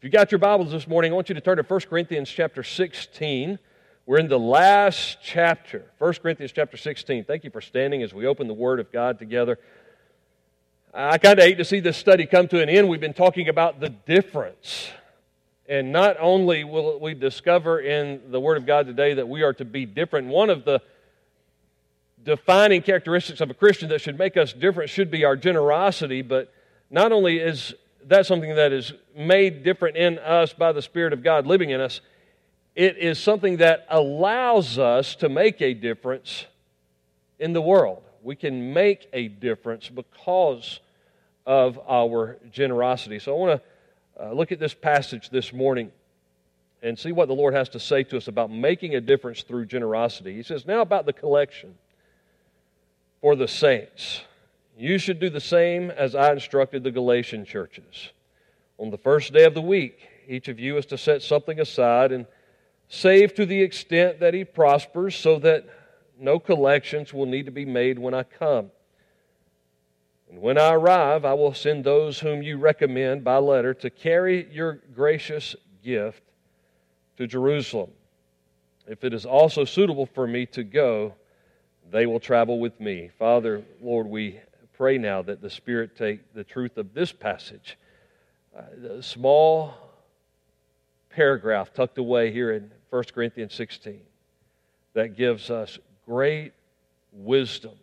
If you got your Bibles this morning, I want you to turn to 1 Corinthians chapter 16. We're in the last chapter, 1 Corinthians chapter 16. Thank you for standing as we open the Word of God together. I kind of hate to see this study come to an end. We've been talking about the difference. And not only will we discover in the Word of God today that we are to be different, one of the defining characteristics of a Christian that should make us different should be our generosity, but not only is that something that is made different in us by the Spirit of God living in us, it is something that allows us to make a difference in the world. We can make a difference because of our generosity. So I want to uh, look at this passage this morning and see what the Lord has to say to us about making a difference through generosity. He says, Now about the collection for the saints. You should do the same as I instructed the Galatian churches. On the first day of the week, each of you is to set something aside and save to the extent that he prospers, so that no collections will need to be made when I come. And when I arrive, I will send those whom you recommend by letter to carry your gracious gift to Jerusalem. If it is also suitable for me to go, they will travel with me. Father, Lord, we pray now that the Spirit take the truth of this passage, uh, the small paragraph tucked away here in 1 Corinthians 16, that gives us great wisdom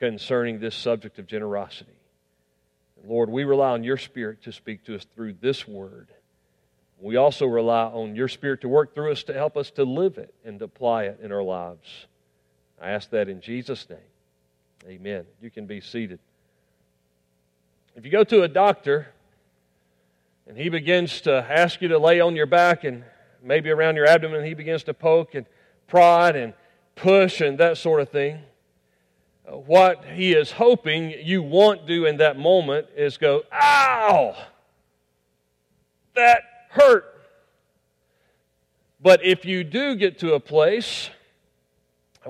concerning this subject of generosity. Lord, we rely on your Spirit to speak to us through this word. We also rely on your Spirit to work through us to help us to live it and apply it in our lives. I ask that in Jesus' name. Amen. You can be seated. If you go to a doctor and he begins to ask you to lay on your back and maybe around your abdomen, he begins to poke and prod and push and that sort of thing. Uh, what he is hoping you won't do in that moment is go, ow, that hurt. But if you do get to a place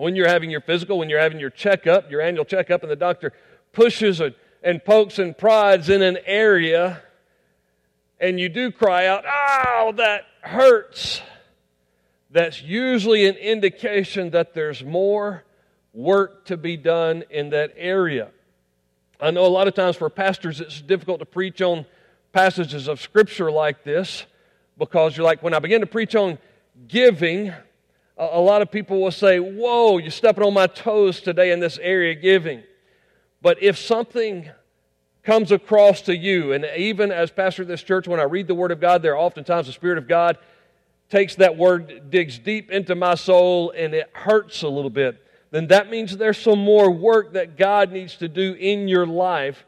when you're having your physical, when you're having your checkup, your annual checkup, and the doctor pushes and, pokes and prods in an area, and you do cry out, Ow, that hurts, that's usually an indication that there's more work to be done in that area. I know a lot of times for pastors it's difficult to preach on passages of Scripture like this because you're like, when I begin to preach on giving, a lot of people will say, Whoa, you're stepping on my toes today in this area of giving. But if something comes across to you, and even as pastor of this church, when I read the Word of God, there oftentimes the Spirit of God takes that word, digs deep into my soul, and it hurts a little bit, then that means there's some more work that God needs to do in your life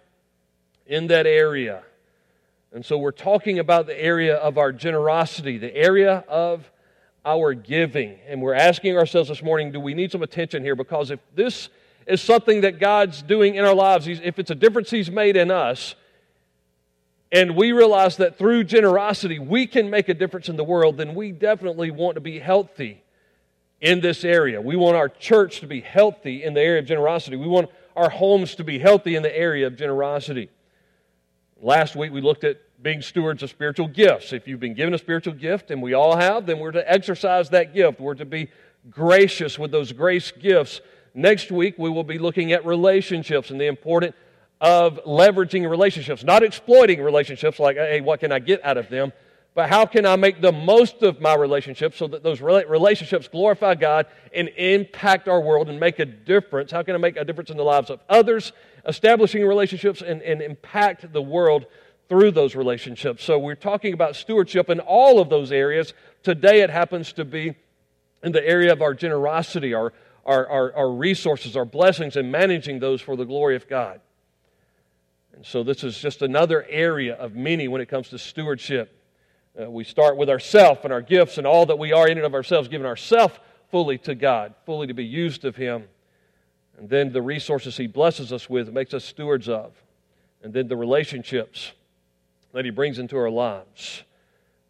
in that area. And so we're talking about the area of our generosity, the area of our giving. And we're asking ourselves this morning do we need some attention here? Because if this is something that God's doing in our lives, if it's a difference He's made in us, and we realize that through generosity we can make a difference in the world, then we definitely want to be healthy in this area. We want our church to be healthy in the area of generosity. We want our homes to be healthy in the area of generosity. Last week we looked at being stewards of spiritual gifts. If you've been given a spiritual gift, and we all have, then we're to exercise that gift. We're to be gracious with those grace gifts. Next week, we will be looking at relationships and the importance of leveraging relationships, not exploiting relationships like, hey, what can I get out of them? But how can I make the most of my relationships so that those relationships glorify God and impact our world and make a difference? How can I make a difference in the lives of others, establishing relationships and, and impact the world through those relationships. So we're talking about stewardship in all of those areas. Today it happens to be in the area of our generosity, our, our, our, our resources, our blessings, and managing those for the glory of God. And so this is just another area of many when it comes to stewardship. Uh, we start with ourself and our gifts and all that we are in and of ourselves, giving ourself fully to God, fully to be used of Him. And then the resources He blesses us with, makes us stewards of. And then the relationships that He brings into our lives.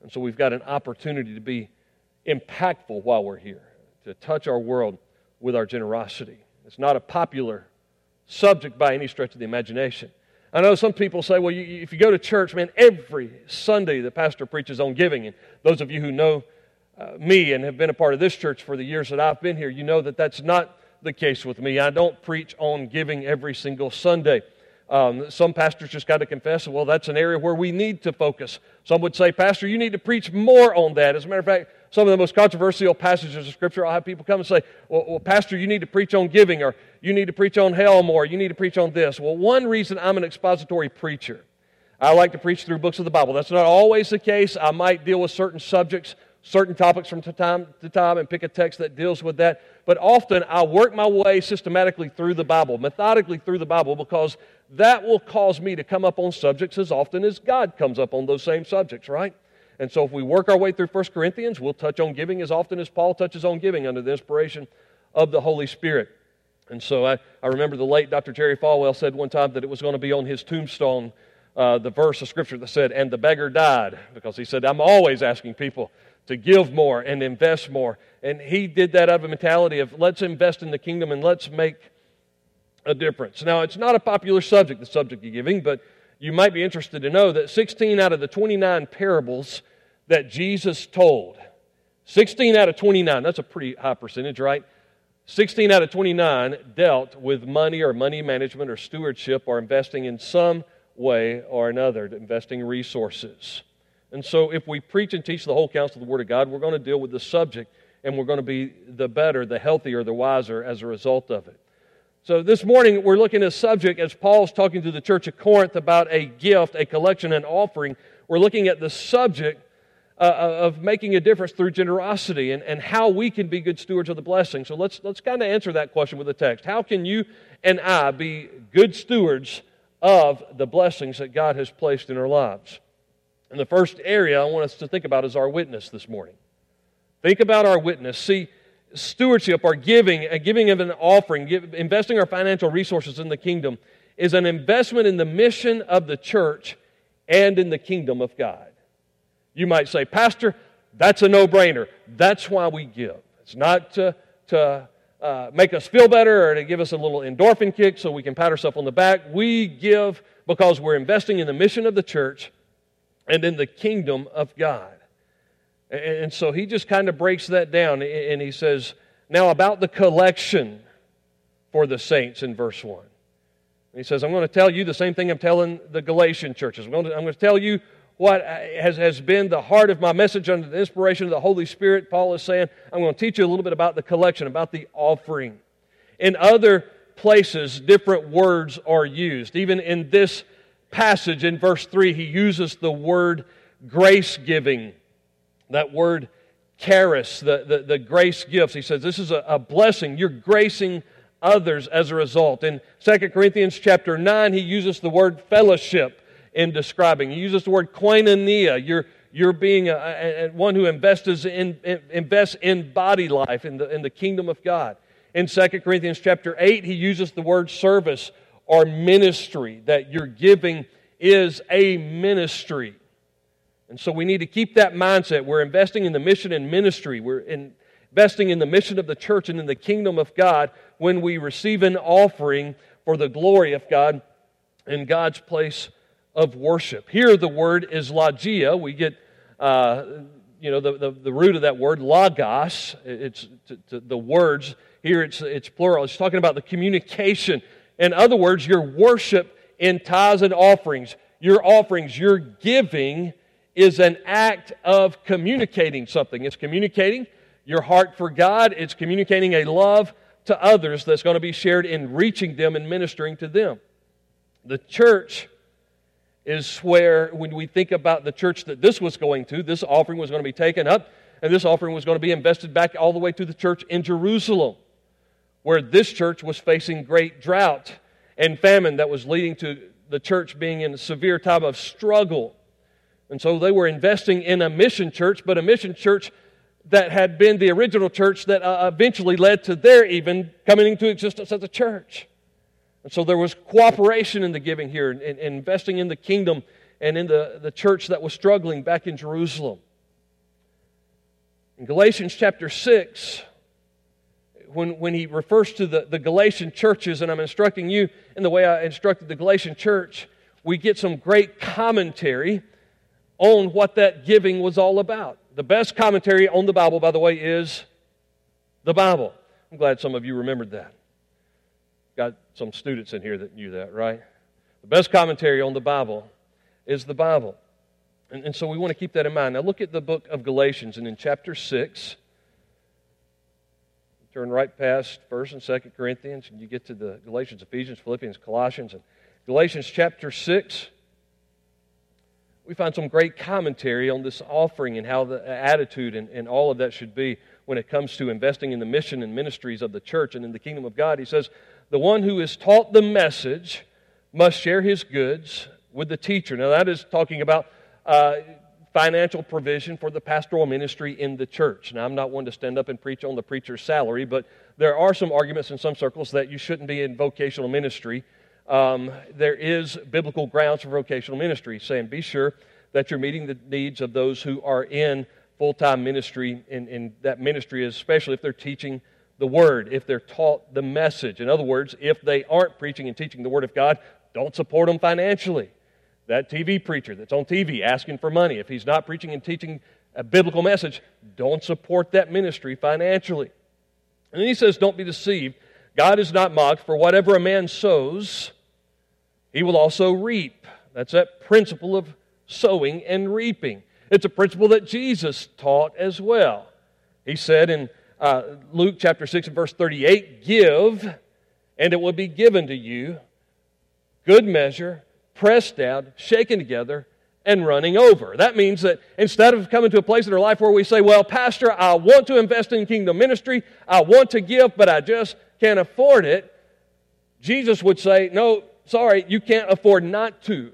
And so we've got an opportunity to be impactful while we're here, to touch our world with our generosity. It's not a popular subject by any stretch of the imagination. I know some people say, well, you, if you go to church, man, every Sunday the pastor preaches on giving. And those of you who know uh, me and have been a part of this church for the years that I've been here, you know that that's not the case with me. I don't preach on giving every single Sunday. Um, some pastors just got to confess, well, that's an area where we need to focus. Some would say, Pastor, you need to preach more on that. As a matter of fact, some of the most controversial passages of Scripture, I'll have people come and say, well, well, Pastor, you need to preach on giving, or you need to preach on hell more, you need to preach on this. Well, one reason I'm an expository preacher, I like to preach through books of the Bible. That's not always the case. I might deal with certain subjects, certain topics from time to time, and pick a text that deals with that. But often I work my way systematically through the Bible, methodically through the Bible, because that will cause me to come up on subjects as often as God comes up on those same subjects, right? And so if we work our way through 1 Corinthians, we'll touch on giving as often as Paul touches on giving under the inspiration of the Holy Spirit. And so I, I remember the late Dr. Jerry Falwell said one time that it was going to be on his tombstone uh, the verse of Scripture that said, And the beggar died, because he said, I'm always asking people to give more and invest more. And he did that out of a mentality of let's invest in the kingdom and let's make a difference. Now, it's not a popular subject, the subject of giving, but you might be interested to know that 16 out of the 29 parables that Jesus told. 16 out of 29, that's a pretty high percentage, right? 16 out of 29 dealt with money or money management or stewardship or investing in some way or another, investing resources. And so, if we preach and teach the whole counsel of the Word of God, we're going to deal with the subject and we're going to be the better, the healthier, the wiser as a result of it. So, this morning we're looking at a subject as Paul's talking to the church of Corinth about a gift, a collection, an offering. We're looking at the subject uh, uh, of making a difference through generosity and, and how we can be good stewards of the blessing. So let's, let's kind of answer that question with a text. How can you and I be good stewards of the blessings that God has placed in our lives? And the first area I want us to think about is our witness this morning. Think about our witness. See, stewardship our giving, a giving of an offering, give, investing our financial resources in the kingdom is an investment in the mission of the church and in the kingdom of God. You might say, Pastor, that's a no brainer. That's why we give. It's not to, to uh, make us feel better or to give us a little endorphin kick so we can pat ourselves on the back. We give because we're investing in the mission of the church and in the kingdom of God. And, and so he just kind of breaks that down and he says, Now about the collection for the saints in verse 1. And he says, I'm going to tell you the same thing I'm telling the Galatian churches. I'm going to, I'm going to tell you what has, has been the heart of my message under the inspiration of the Holy Spirit. Paul is saying, I'm going to teach you a little bit about the collection, about the offering. In other places, different words are used. Even in this passage, in verse 3, he uses the word grace giving. That word charis, the, the, the, grace gifts. He says this is a, a blessing. You're gracing others as a result. In 2 Corinthians chapter 9, he uses the word fellowship in describing. He uses the word koinonia. You're, you're being a, a, one who invests in, in, invests in body life in the, in the kingdom of God. In 2 Corinthians chapter 8, he uses the word service or ministry, that your giving is a ministry. And so we need to keep that mindset. We're investing in the mission and ministry. We're investing in the mission of the church and in the kingdom of God when we receive an offering for the glory of God in God's place of worship. Here, the word is logia. We get, uh, you know, the, the, the, root of that word, logos. It's the words. Here, it's, it's plural. It's talking about the communication. In other words, your worship in tithes and offerings, your offerings, your giving is an act of communicating something. It's communicating your heart for God, it's communicating a love to others that's going to be shared in reaching them and ministering to them. The church is where, when we think about the church that this was going to, this offering was going to be taken up, and this offering was going to be invested back all the way to the church in Jerusalem, where this church was facing great drought and famine that was leading to the church being in a severe time of struggle. And so they were investing in a mission church, but a mission church that had been the original church that uh, eventually led to their even coming into existence as a church. And so there was cooperation in the giving here, and, investing in the kingdom and in the, the church that was struggling back in Jerusalem. In Galatians chapter 6, when, when he refers to the, the Galatian churches, and I'm instructing you in the way I instructed the Galatian church, we get some great commentary on what that giving was all about. The best commentary on the Bible, by the way, is the Bible. I'm glad some of you remembered that. Some students in here that knew that, right? The best commentary on the Bible is the Bible. And, and so we want to keep that in mind. Now look at the book of Galatians, and in chapter 6, turn right past 1st and 2nd Corinthians, and you get to the Galatians, Ephesians, Philippians, Colossians, and Galatians chapter 6 we find some great commentary on this offering and how the attitude and, and all of that should be when it comes to investing in the mission and ministries of the church and in the kingdom of God. He says, The one who is taught the message must share his goods with the teacher. Now, that is talking about uh, financial provision for the pastoral ministry in the church. Now, I'm not one to stand up and preach on the preacher's salary, but there are some arguments in some circles that you shouldn't be in vocational ministry um, there is biblical grounds for vocational ministry, saying be sure that you're meeting the needs of those who are in full time ministry, and that ministry especially if they're teaching the Word, if they're taught the message. In other words, if they aren't preaching and teaching the Word of God, don't support them financially. That TV preacher that's on TV asking for money, if he's not preaching and teaching a biblical message, don't support that ministry financially. And then he says, Don't be deceived. God is not mocked, for whatever a man sows, he will also reap. That's that principle of sowing and reaping. It's a principle that Jesus taught as well. He said in uh, Luke chapter 6 and verse 38 Give, and it will be given to you, good measure, pressed down, shaken together, and running over. That means that instead of coming to a place in our life where we say, Well, Pastor, I want to invest in kingdom ministry, I want to give, but I just can't afford it, Jesus would say, No, sorry, you can't afford not to.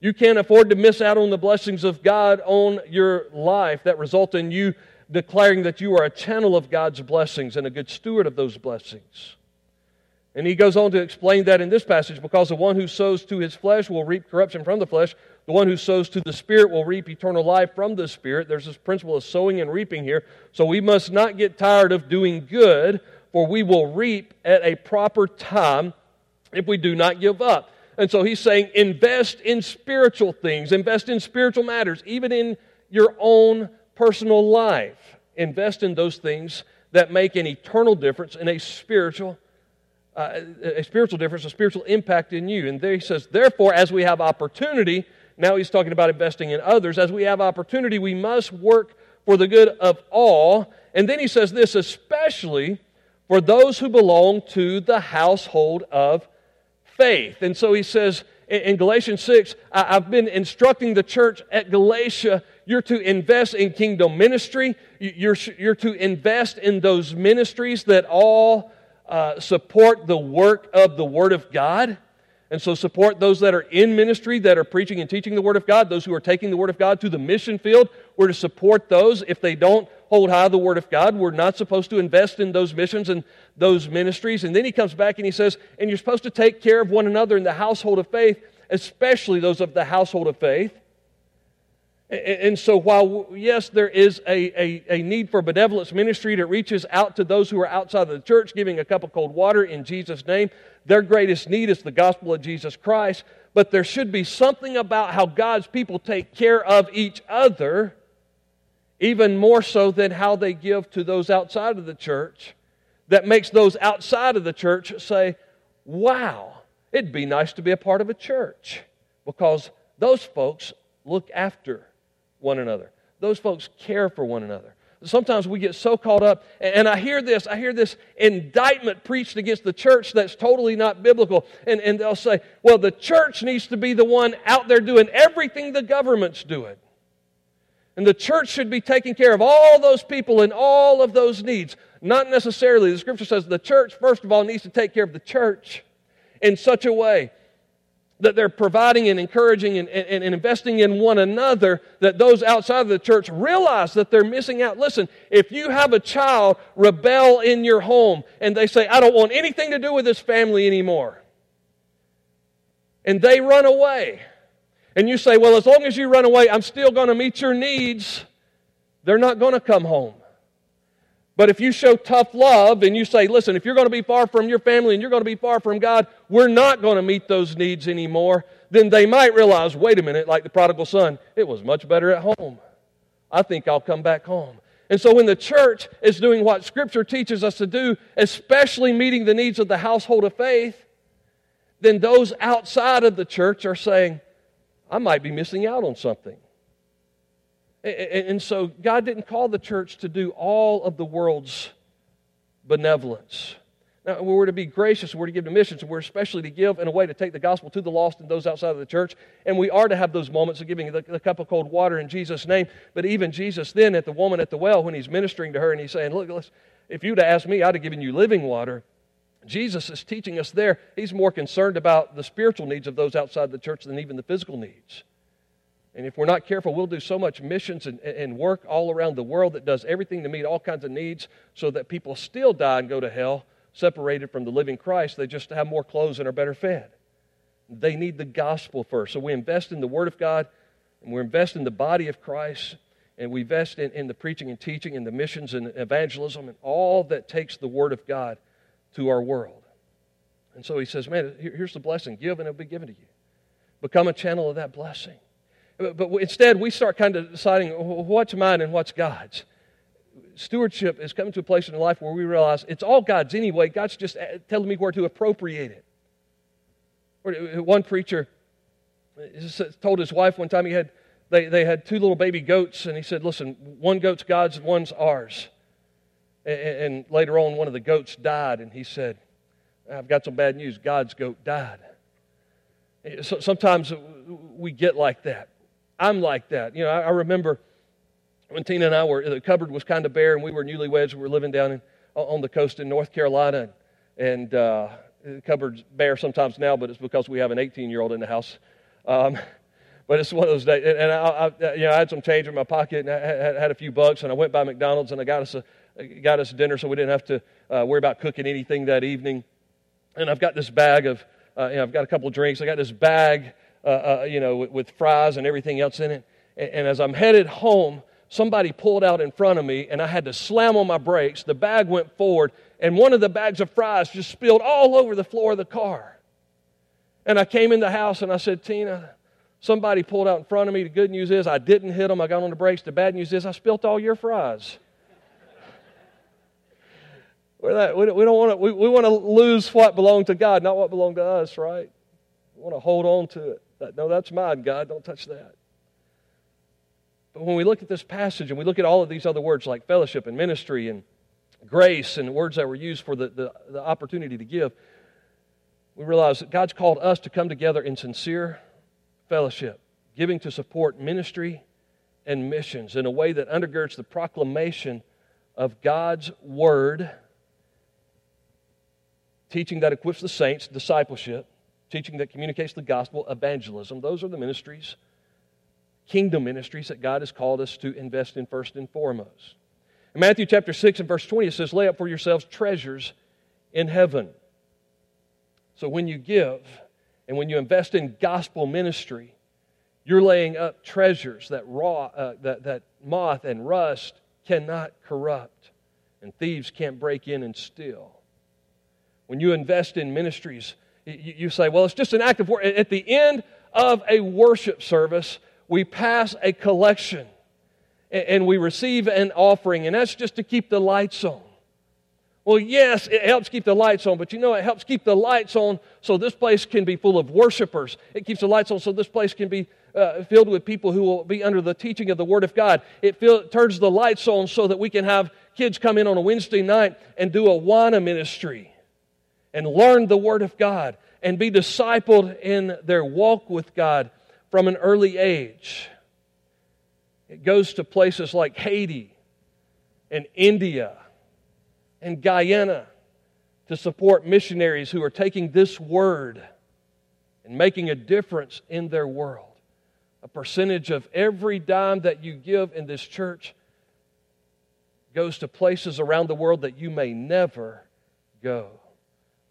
You can't afford to miss out on the blessings of God on your life that result in you declaring that you are a channel of God's blessings and a good steward of those blessings. And he goes on to explain that in this passage because the one who sows to his flesh will reap corruption from the flesh, the one who sows to the Spirit will reap eternal life from the Spirit. There's this principle of sowing and reaping here. So we must not get tired of doing good, for we will reap at a proper time if we do not give up. And so he's saying, invest in spiritual things, invest in spiritual matters, even in your own personal life. Invest in those things that make an eternal difference in a spiritual uh, a spiritual difference, a spiritual impact in you. And there he says, therefore, as we have opportunity, now he's talking about investing in others, as we have opportunity, we must work for the good of all. And then he says this, especially for those who belong to the household of faith. And so he says in Galatians 6, I've been instructing the church at Galatia, you're to invest in kingdom ministry. You're, you're to invest in those ministries that all uh, support the work of the Word of God. And so support those that are in ministry, that are preaching and teaching the Word of God, those who are taking the Word of God to the mission field. We're to support those. If they don't hold high the Word of God, we're not supposed to invest in those missions and those ministries. And then he comes back and he says, and you're supposed to take care of one another in the household of faith, especially those of the household of faith. And so, while yes, there is a, a, a, need for benevolence ministry that reaches out to those who are outside of the church, giving a cup of cold water in Jesus' name, their greatest need is the gospel of Jesus Christ. But there should be something about how God's people take care of each other, even more so than how they give to those outside of the church, that makes those outside of the church say, Wow, it'd be nice to be a part of a church because those folks look after one another. Those folks care for one another. Sometimes we get so caught up, and I hear this, I hear this indictment preached against the church that's totally not biblical. And, and they'll say, well, the church needs to be the one out there doing everything the government's doing. And the church should be taking care of all those people and all of those needs. Not necessarily. The scripture says the church, first of all, needs to take care of the church in such a way that they're providing and encouraging and, and, and, investing in one another, that those outside of the church realize that they're missing out. Listen, if you have a child rebel in your home and they say, I don't want anything to do with this family anymore, and they run away, and you say, Well, as long as you run away, I'm still going to meet your needs, they're not going to come home. But if you show tough love and you say, listen, if you're going to be far from your family and you're going to be far from God, we're not going to meet those needs anymore, then they might realize wait a minute, like the prodigal son, it was much better at home. I think I'll come back home. And so when the church is doing what Scripture teaches us to do, especially meeting the needs of the household of faith, then those outside of the church are saying, I might be missing out on something. And so God didn't call the church to do all of the world's benevolence. Now, we're to be gracious, we're to give to missions, and we're especially to give in a way to take the gospel to the lost and those outside of the church. And we are to have those moments of giving the, the, cup of cold water in Jesus' name. But even Jesus, then at the woman at the well, when he's ministering to her and he's saying, Look, if you'd asked me, I'd have given you living water. Jesus is teaching us there. He's more concerned about the spiritual needs of those outside the church than even the physical needs. And if we're not careful, we'll do so much missions and, and work all around the world that does everything to meet all kinds of needs so that people still die and go to hell separated from the living Christ. They just have more clothes and are better fed. They need the gospel first. So we invest in the Word of God, and we invest in the body of Christ, and we invest in, in the preaching and teaching and the missions and evangelism and all that takes the Word of God to our world. And so he says, Man, here's the blessing give, and it'll be given to you. Become a channel of that blessing. But, instead, we start kind of deciding what's mine and what's God's stewardship is coming to a place in our life where we realize it's all God's anyway. God's just uh, telling me where to appropriate it. Uh, one preacher told his wife one time he had they, they had two little baby goats, and he said, Listen, one goat's God's and one's ours. And, and later on, one of the goats died, and he said, I've got some bad news. God's goat died. So, sometimes we get like that. I'm like that. You know, I, I remember when Tina and I were, the cupboard was kind of bare, and we were newlyweds. We were living down in, on the coast in North Carolina, and uh, the cupboard's bare sometimes now, but it's because we have an 18 year old in the house. Um, but it's one of those days, and I, I, you know, I had some change in my pocket, and I had, had, a few bucks, and I went by McDonald's, and I got us a, got us dinner, so we didn't have to uh, worry about cooking anything that evening. And I've got this bag of, uh, you know, I've got a couple of drinks. I got this bag, uh, uh, you know, with, with, fries and everything else in it. And, and as I'm headed home, somebody pulled out in front of me and I had to slam on my brakes. The bag went forward and one of the bags of fries just spilled all over the floor of the car. And I came in the house and I said, Tina, somebody pulled out in front of me. The good news is I didn't hit them. I got on the brakes. The bad news is I spilled all your fries. we don't want to, we, we want to lose what belonged to God, not what belonged to us, right? We want to hold on to it. No, that's mine, God. Don't touch that. But when we look at this passage and we look at all of these other words like fellowship and ministry and grace and words that were used for the, the, the opportunity to give, we realize that God's called us to come together in sincere fellowship, giving to support ministry and missions in a way that undergirds the proclamation of God's word, teaching that equips the saints, discipleship, teaching that communicates the gospel, evangelism. Those are the ministries kingdom ministries that God has called us to invest in first and foremost. In Matthew chapter 6 and verse 20, it says, Lay up for yourselves treasures in heaven. So when you give and when you invest in gospel ministry, you're laying up treasures that, raw, uh, that, that moth and rust cannot corrupt, and thieves can't break in and steal. When you invest in ministries, you, say, Well, it's just an act of work. At the end of a worship service, we pass a collection and we receive an offering, and that's just to keep the lights on. Well, yes, it helps keep the lights on, but you know, it helps keep the lights on so this place can be full of worshipers. It keeps the lights on so this place can be uh, filled with people who will be under the teaching of the Word of God. It fill, turns the lights on so that we can have kids come in on a Wednesday night and do Awana ministry and learn the Word of God and be discipled in their walk with God from an early age. It goes to places like Haiti and India and Guyana to support missionaries who are taking this word and making a difference in their world. A percentage of every dime that you give in this church goes to places around the world that you may never go.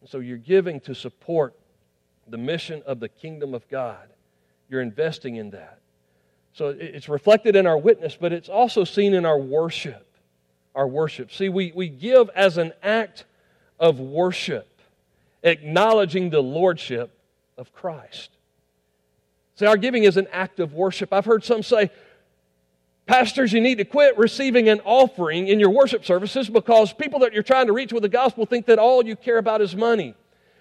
And so you're giving to support the mission of the kingdom of God. You're investing in that. So it's reflected in our witness, but it's also seen in our worship. Our worship. See, we, we give as an act of worship, acknowledging the lordship of Christ. See, our giving is an act of worship. I've heard some say, Pastors, you need to quit receiving an offering in your worship services because people that you're trying to reach with the gospel think that all you care about is money.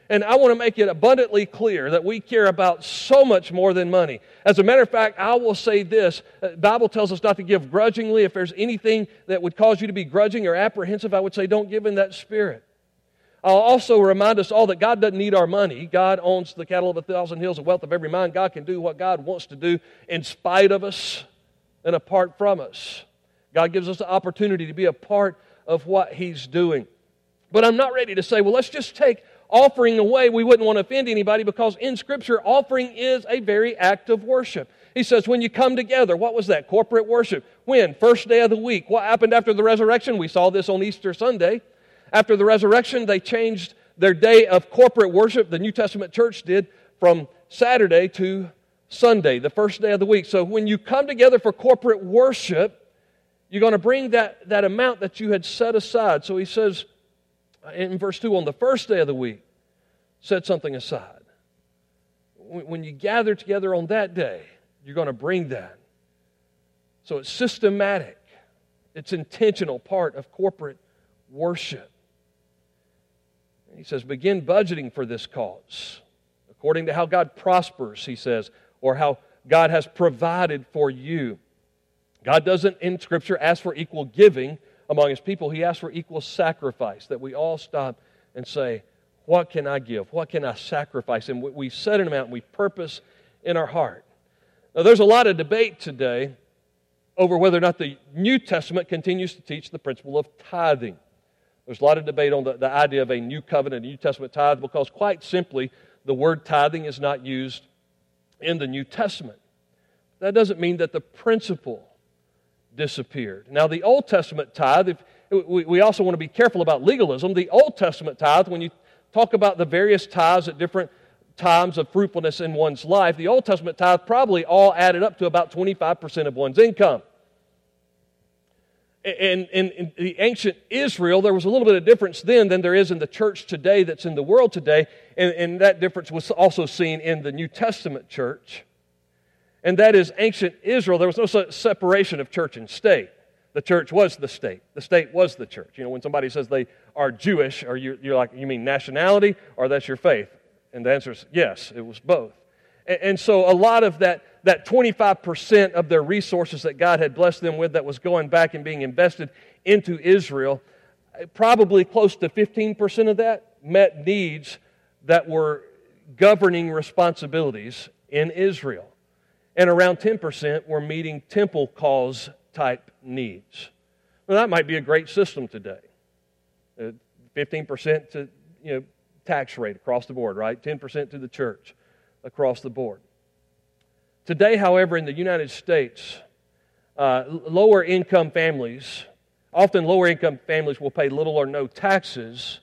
And I want to make it abundantly clear that we care about so much more than money. As a matter of fact, I will say this the uh, Bible tells us not to give grudgingly. If there's anything that would cause you to be grudging or apprehensive, I would say don't give in that spirit. I'll also remind us all that God doesn't need our money. God owns the cattle of a thousand hills, the wealth of every mind. God can do what God wants to do in spite of us and apart from us. God gives us the opportunity to be a part of what He's doing. But I'm not ready to say, well, let's just take offering away. We wouldn't want to offend anybody because in Scripture, offering is a very act of worship. He says, when you come together, what was that? Corporate worship. When? First day of the week. What happened after the resurrection? We saw this on Easter Sunday. After the resurrection, they changed their day of corporate worship, the New Testament church did, from Saturday to Sunday, the first day of the week. So when you come together for corporate worship, you're going to bring that, that amount that you had set aside. So he says uh, in verse 2 on the first day of the week, set something aside. When you gather together on that day, you're going to bring that. So it's systematic, it's intentional part of corporate worship. He says, begin budgeting for this cause according to how God prospers, he says, or how God has provided for you. God doesn't in Scripture ask for equal giving among his people, he asks for equal sacrifice, that we all stop and say, What can I give? What can I sacrifice? And we set an amount, we purpose in our heart. Now, there's a lot of debate today over whether or not the New Testament continues to teach the principle of tithing. There's a lot of debate on the, the idea of a new covenant, a New Testament tithe, because quite simply, the word tithing is not used in the New Testament. That doesn't mean that the principle disappeared. Now, the Old Testament tithe, if, we, we also want to be careful about legalism. The Old Testament tithe, when you talk about the various tithes at different times of fruitfulness in one's life, the Old Testament tithe probably all added up to about 25% of one's income in, in, the ancient Israel, there was a little bit of difference then than there is in the church today that's in the world today. And, and that difference was also seen in the New Testament church. And that is ancient Israel, there was no separation of church and state. The church was the state. The state was the church. You know, when somebody says they are Jewish, or you, you're like, you mean nationality, or that's your faith? And the answer is yes, it was both. And, and so a lot of that that 25% of their resources that God had blessed them with that was going back and being invested into Israel, probably close to 15% of that met needs that were governing responsibilities in Israel. And around 10% were meeting temple cause type needs. Well, that might be a great system today. Uh, 15% to you know, tax rate across the board, right? 10% to the church across the board. Today, however, in the United States, uh, lower income families, often lower income families, will pay little or no taxes.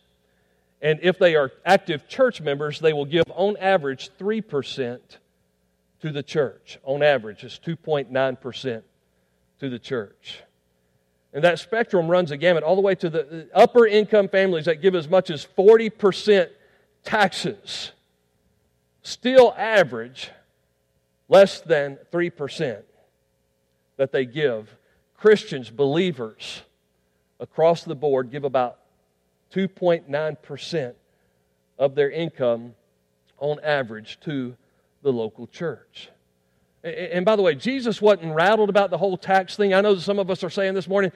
And if they are active church members, they will give on average 3% to the church. On average, it's 2.9% to the church. And that spectrum runs a gamut all the way to the upper income families that give as much as 40% taxes. Still average less than 3% that they give. Christians, believers across the board give about 2.9% of their income on average to the local church. And by the way, Jesus wasn't rattled about the whole tax thing. I know some of us are saying this morning,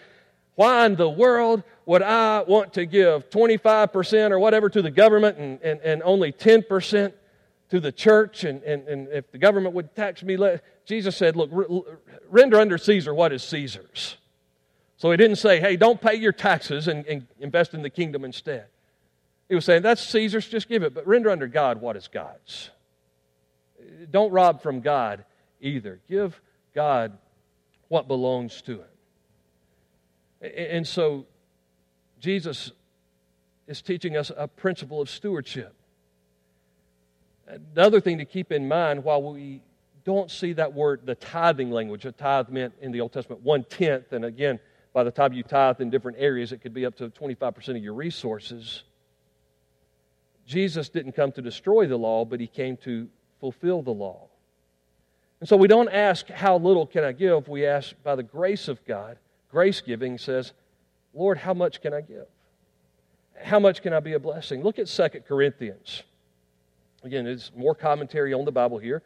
why in the world would I want to give 25% or whatever to the government and, and, and only 10%? To the church, and, and, and if the government would tax me less, Jesus said, Look, render under Caesar what is Caesar's. So he didn't say, Hey, don't pay your taxes and, and invest in the kingdom instead. He was saying, That's Caesar's, just give it, but render under God what is God's. Don't rob from God either. Give God what belongs to Him. And so Jesus is teaching us a principle of stewardship. Another thing to keep in mind while we don't see that word, the tithing language, a tithe meant in the Old Testament one tenth, and again, by the time you tithe in different areas, it could be up to 25% of your resources. Jesus didn't come to destroy the law, but he came to fulfill the law. And so we don't ask, How little can I give? We ask, by the grace of God, grace giving says, Lord, how much can I give? How much can I be a blessing? Look at 2 Corinthians. Again, it's more commentary on the Bible here.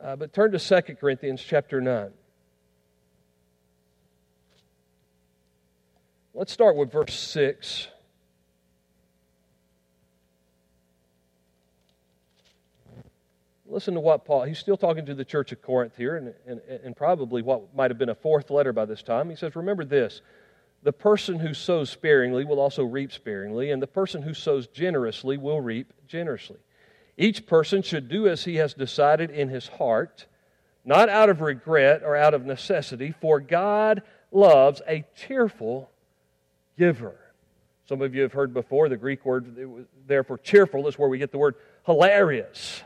Uh, but turn to 2 Corinthians chapter 9. Let's start with verse 6. Listen to what Paul, he's still talking to the church of Corinth here, and, and, and probably what might have been a fourth letter by this time. He says, Remember this the person who sows sparingly will also reap sparingly, and the person who sows generously will reap generously. Each person should do as he has decided in his heart, not out of regret or out of necessity, for God loves a cheerful giver. Some of you have heard before the Greek word there for cheerful is where we get the word hilarious.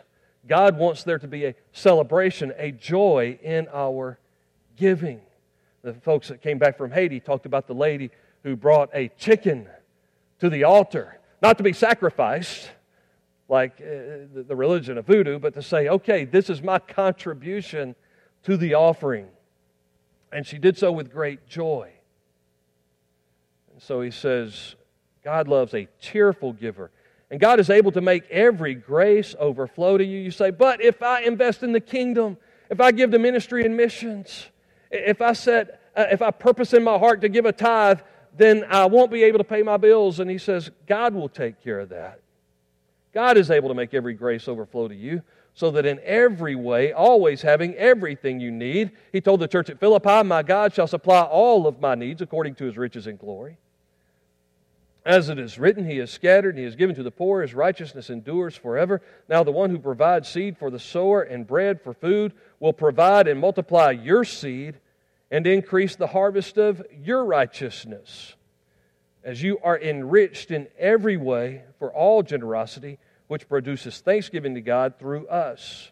God wants there to be a celebration, a joy in our giving. The folks that came back from Haiti talked about the lady who brought a chicken to the altar, not to be sacrificed like uh, the religion of voodoo, but to say, okay, this is my contribution to the offering. And she did so with great joy. And so he says, God loves a cheerful giver. And God is able to make every grace overflow to you. You say, but if I invest in the kingdom, if I give to ministry and missions, if I set, uh, if I purpose in my heart to give a tithe, then I won't be able to pay my bills. And he says, God will take care of that. God is able to make every grace overflow to you, so that in every way, always having everything you need, he told the church at Philippi, My God shall supply all of my needs according to his riches and glory. As it is written, He has scattered and He has given to the poor, His righteousness endures forever. Now, the one who provides seed for the sower and bread for food will provide and multiply your seed and increase the harvest of your righteousness, as you are enriched in every way for all generosity, which produces thanksgiving to God through us.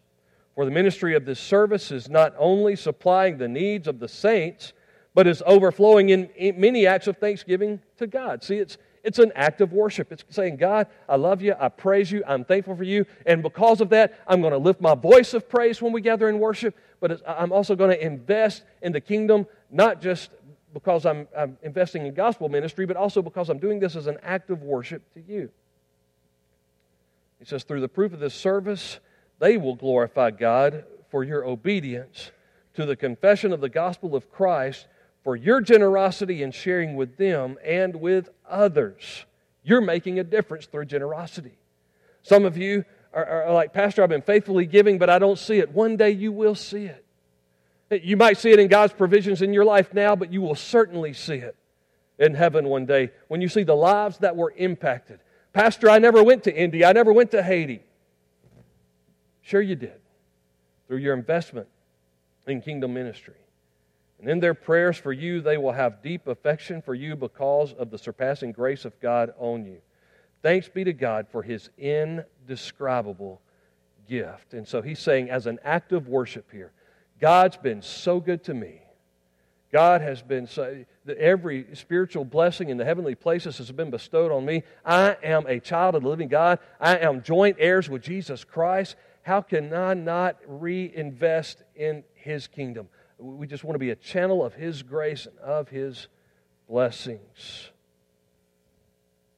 For the ministry of this service is not only supplying the needs of the saints, but is overflowing in many acts of thanksgiving to God. See, it's it's an act of worship. It's saying, God, I love you. I praise you. I'm thankful for you. And because of that, I'm going to lift my voice of praise when we gather in worship. But I'm also going to invest in the kingdom, not just because I'm, I'm investing in gospel ministry, but also because I'm doing this as an act of worship to you. He says, through the proof of this service, they will glorify God for your obedience to the confession of the gospel of Christ for your generosity in sharing with them and with others. You're making a difference through generosity. Some of you are, are, like, Pastor, I've been faithfully giving, but I don't see it. One day you will see it. You might see it in God's provisions in your life now, but you will certainly see it in heaven one day when you see the lives that were impacted. Pastor, I never went to India, I never went to Haiti. Sure, you did through your investment in kingdom ministry. And in their prayers for you, they will have deep affection for you because of the surpassing grace of God on you. Thanks be to God for his indescribable gift. And so he's saying, as an act of worship here, God's been so good to me. God has been so, every spiritual blessing in the heavenly places has been bestowed on me. I am a child of the living God. I am joint heirs with Jesus Christ. How can I not reinvest in his kingdom? We just want to be a channel of His grace and of His blessings.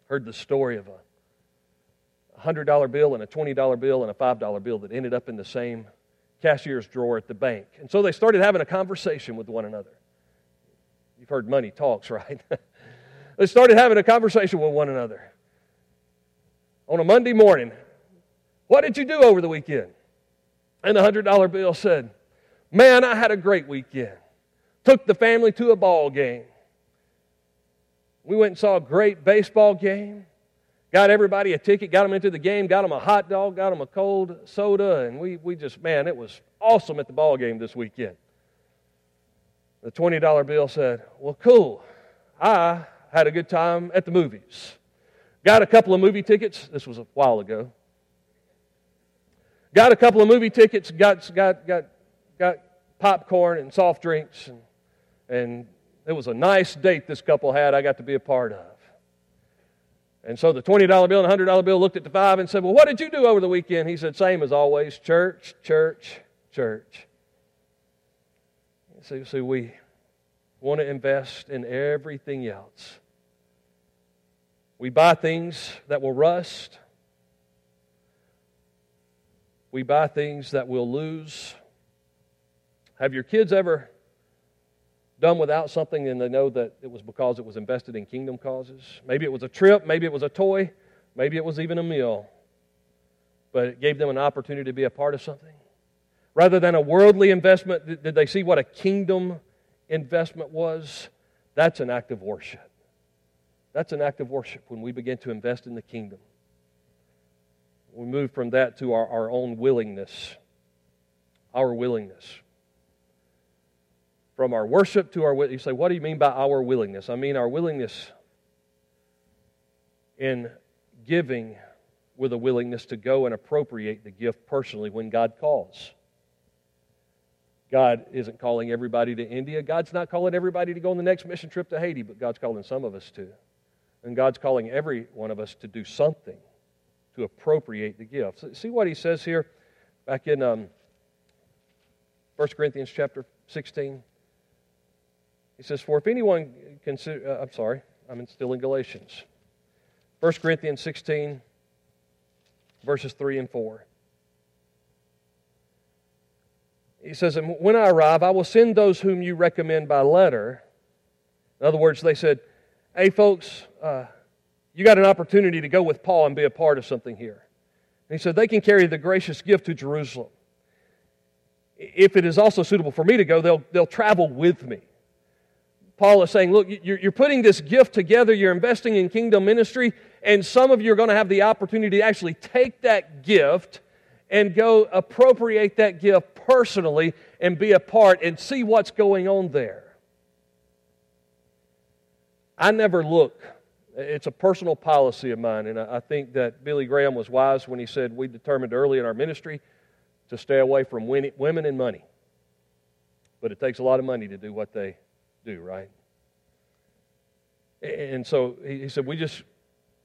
Heard the story of a $100 bill and a $20 bill and a $5 bill that ended up in the same cashier's drawer at the bank. And so they started having a conversation with one another. You've heard money talks, right? they started having a conversation with one another. On a Monday morning, what did you do over the weekend? And the $100 bill said, Man, I had a great weekend. Took the family to a ball game. We went and saw a great baseball game. Got everybody a ticket, got them into the game, got them a hot dog, got them a cold soda, and we, we just, man, it was awesome at the ball game this weekend. The $20 bill said, Well, cool. I had a good time at the movies. Got a couple of movie tickets. This was a while ago. Got a couple of movie tickets, got, got, got got popcorn and soft drinks, and, and it was a nice date this couple had I got to be a part of. And so the $20 bill and $100 bill looked at the five and said, Well, what did you do over the weekend? He said, Same as always church, church, church. So, so we want to invest in everything else. We buy things that will rust. We buy things that we'll lose. Have your kids ever done without something and they know that it was because it was invested in kingdom causes? Maybe it was a trip, maybe it was a toy, maybe it was even a meal, but it gave them an opportunity to be a part of something. Rather than a worldly investment, did they see what a kingdom investment was? That's an act of worship. That's an act of worship when we begin to invest in the kingdom. We move from that to our, our own willingness. Our willingness. From our worship to our you say, what do you mean by our willingness? I mean our willingness in giving with a willingness to go and appropriate the gift personally when God calls. God isn't calling everybody to India. God's not calling everybody to go on the next mission trip to Haiti, but God's calling some of us to. And God's calling every one of us to do something to appropriate the gift. See what he says here back in um, 1 Corinthians chapter 16? He says, For if anyone consider, uh, I'm sorry, I'm still in Galatians. 1 Corinthians 16, verses 3 and 4. He says, And when I arrive, I will send those whom you recommend by letter. In other words, they said, Hey, folks, uh, you got an opportunity to go with Paul and be a part of something here. And he said, They can carry the gracious gift to Jerusalem. If it is also suitable for me to go, they'll, they'll travel with me. Paul is saying, Look, you're, putting this gift together, you're investing in kingdom ministry, and some of you are going to have the opportunity to actually take that gift and go appropriate that gift personally and be a part and see what's going on there. I never look. It's a personal policy of mine, and I think that Billy Graham was wise when he said we determined early in our ministry to stay away from women and money. But it takes a lot of money to do what they do, right? And so he said, we just,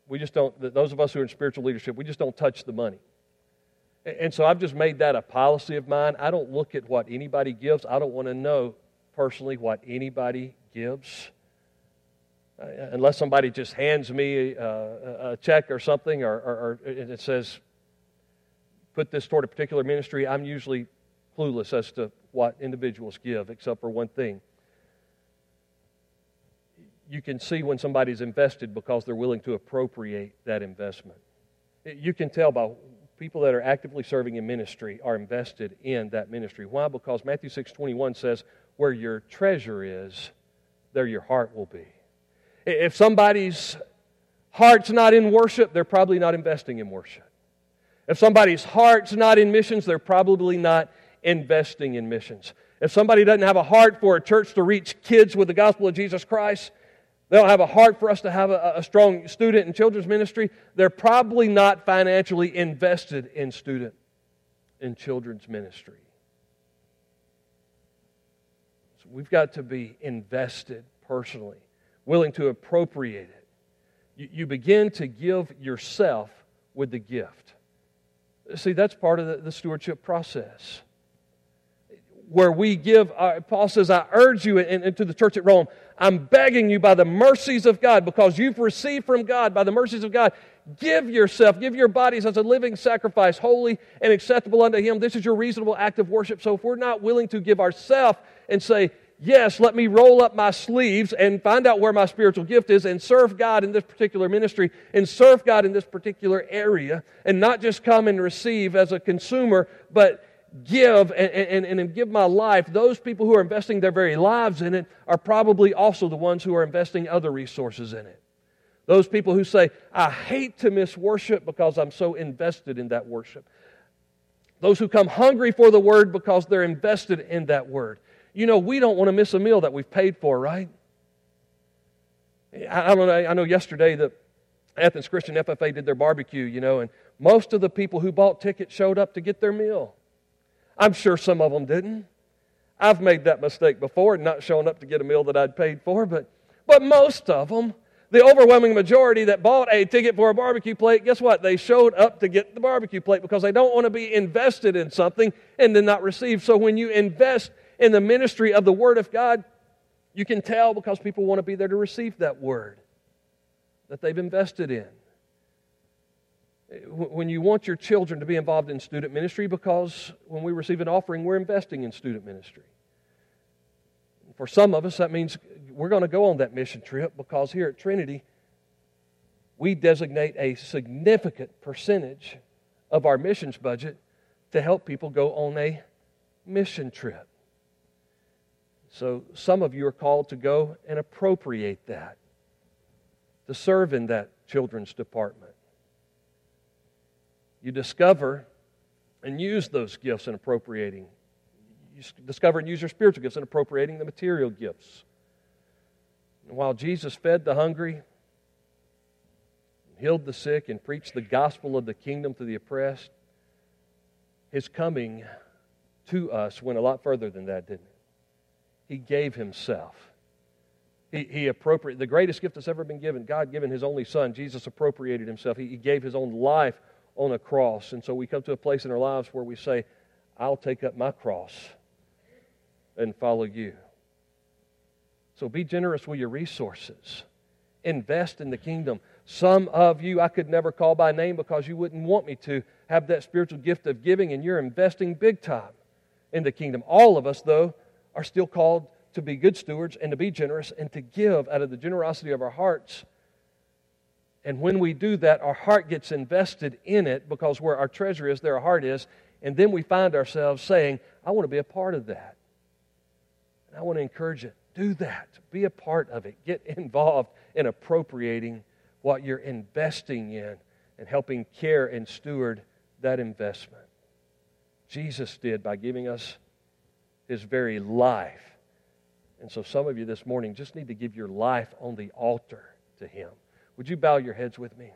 we just don't, those of us who are in spiritual leadership, we just don't touch the money. And so I've just made that a policy of mine. I don't look at what anybody gives. I don't want to know personally what anybody gives. Uh, unless somebody just hands me uh, a check or something, or, or, or, it says, put this toward a particular ministry, I'm usually clueless as to what individuals give, except for one thing. You can see when somebody's invested because they're willing to appropriate that investment. You can tell by people that are actively serving in ministry are invested in that ministry. Why? Because Matthew 6 21 says, Where your treasure is, there your heart will be. If somebody's heart's not in worship, they're probably not investing in worship. If somebody's heart's not in missions, they're probably not investing in missions. If somebody doesn't have a heart for a church to reach kids with the gospel of Jesus Christ, they don't have a heart for us to have a, a, strong student and children's ministry. They're probably not financially invested in student and children's ministry. So we've got to be invested personally, willing to appropriate it. You, you begin to give yourself with the gift. See, that's part of the, the stewardship process where we give, uh, Paul says, I urge you into the church at Rome, I'm begging you by the mercies of God, because you've received from God, by the mercies of God, give yourself, give your bodies as a living sacrifice, holy and acceptable unto Him. This is your reasonable act of worship. So if we're not willing to give ourselves and say, Yes, let me roll up my sleeves and find out where my spiritual gift is and serve God in this particular ministry and serve God in this particular area and not just come and receive as a consumer, but give and, and, and give my life, those people who are investing their very lives in it are probably also the ones who are investing other resources in it. Those people who say, I hate to miss worship because I'm so invested in that worship. Those who come hungry for the word because they're invested in that word. You know, we don't want to miss a meal that we've paid for, right? I, don't know, I know yesterday that Athens Christian FFA did their barbecue, you know, and most of the people who bought tickets showed up to get their meal. I'm sure some of them didn't. I've made that mistake before, not showing up to get a meal that I'd paid for, but, but most of them, the overwhelming majority that bought a ticket for a barbecue plate, guess what? They showed up to get the barbecue plate because they don't want to be invested in something and then not receive. So when you invest in the ministry of the Word of God, you can tell because people want to be there to receive that Word that they've invested in. When you want your children to be involved in student ministry, because when we receive an offering, we're investing in student ministry. For some of us, that means we're going to go on that mission trip because here at Trinity, we designate a significant percentage of our missions budget to help people go on a mission trip. So some of you are called to go and appropriate that, to serve in that children's department. You discover and use those gifts in appropriating. You discover and use your spiritual gifts in appropriating the material gifts. And while Jesus fed the hungry, healed the sick, and preached the gospel of the kingdom to the oppressed, his coming to us went a lot further than that, didn't it? He gave himself. He, he appropriated the greatest gift that's ever been given. God given his only son. Jesus appropriated himself. He, he gave his own life on a cross. And so we come to a place in our lives where we say, I'll take up my cross and follow you. So be generous with your resources. Invest in the kingdom. Some of you I could never call by name because you wouldn't want me to have that spiritual gift of giving, and you're investing big time in the kingdom. All of us, though, are still called to be good stewards and to be generous and to give out of the generosity of our hearts. And when we do that, our heart gets invested in it because where our treasure is, there our heart is. And then we find ourselves saying, I want to be a part of that. And I want to encourage it. Do that. Be a part of it. Get involved in appropriating what you're investing in and helping care and steward that investment. Jesus did by giving us his very life. And so some of you this morning just need to give your life on the altar to him. Would you bow your heads with me?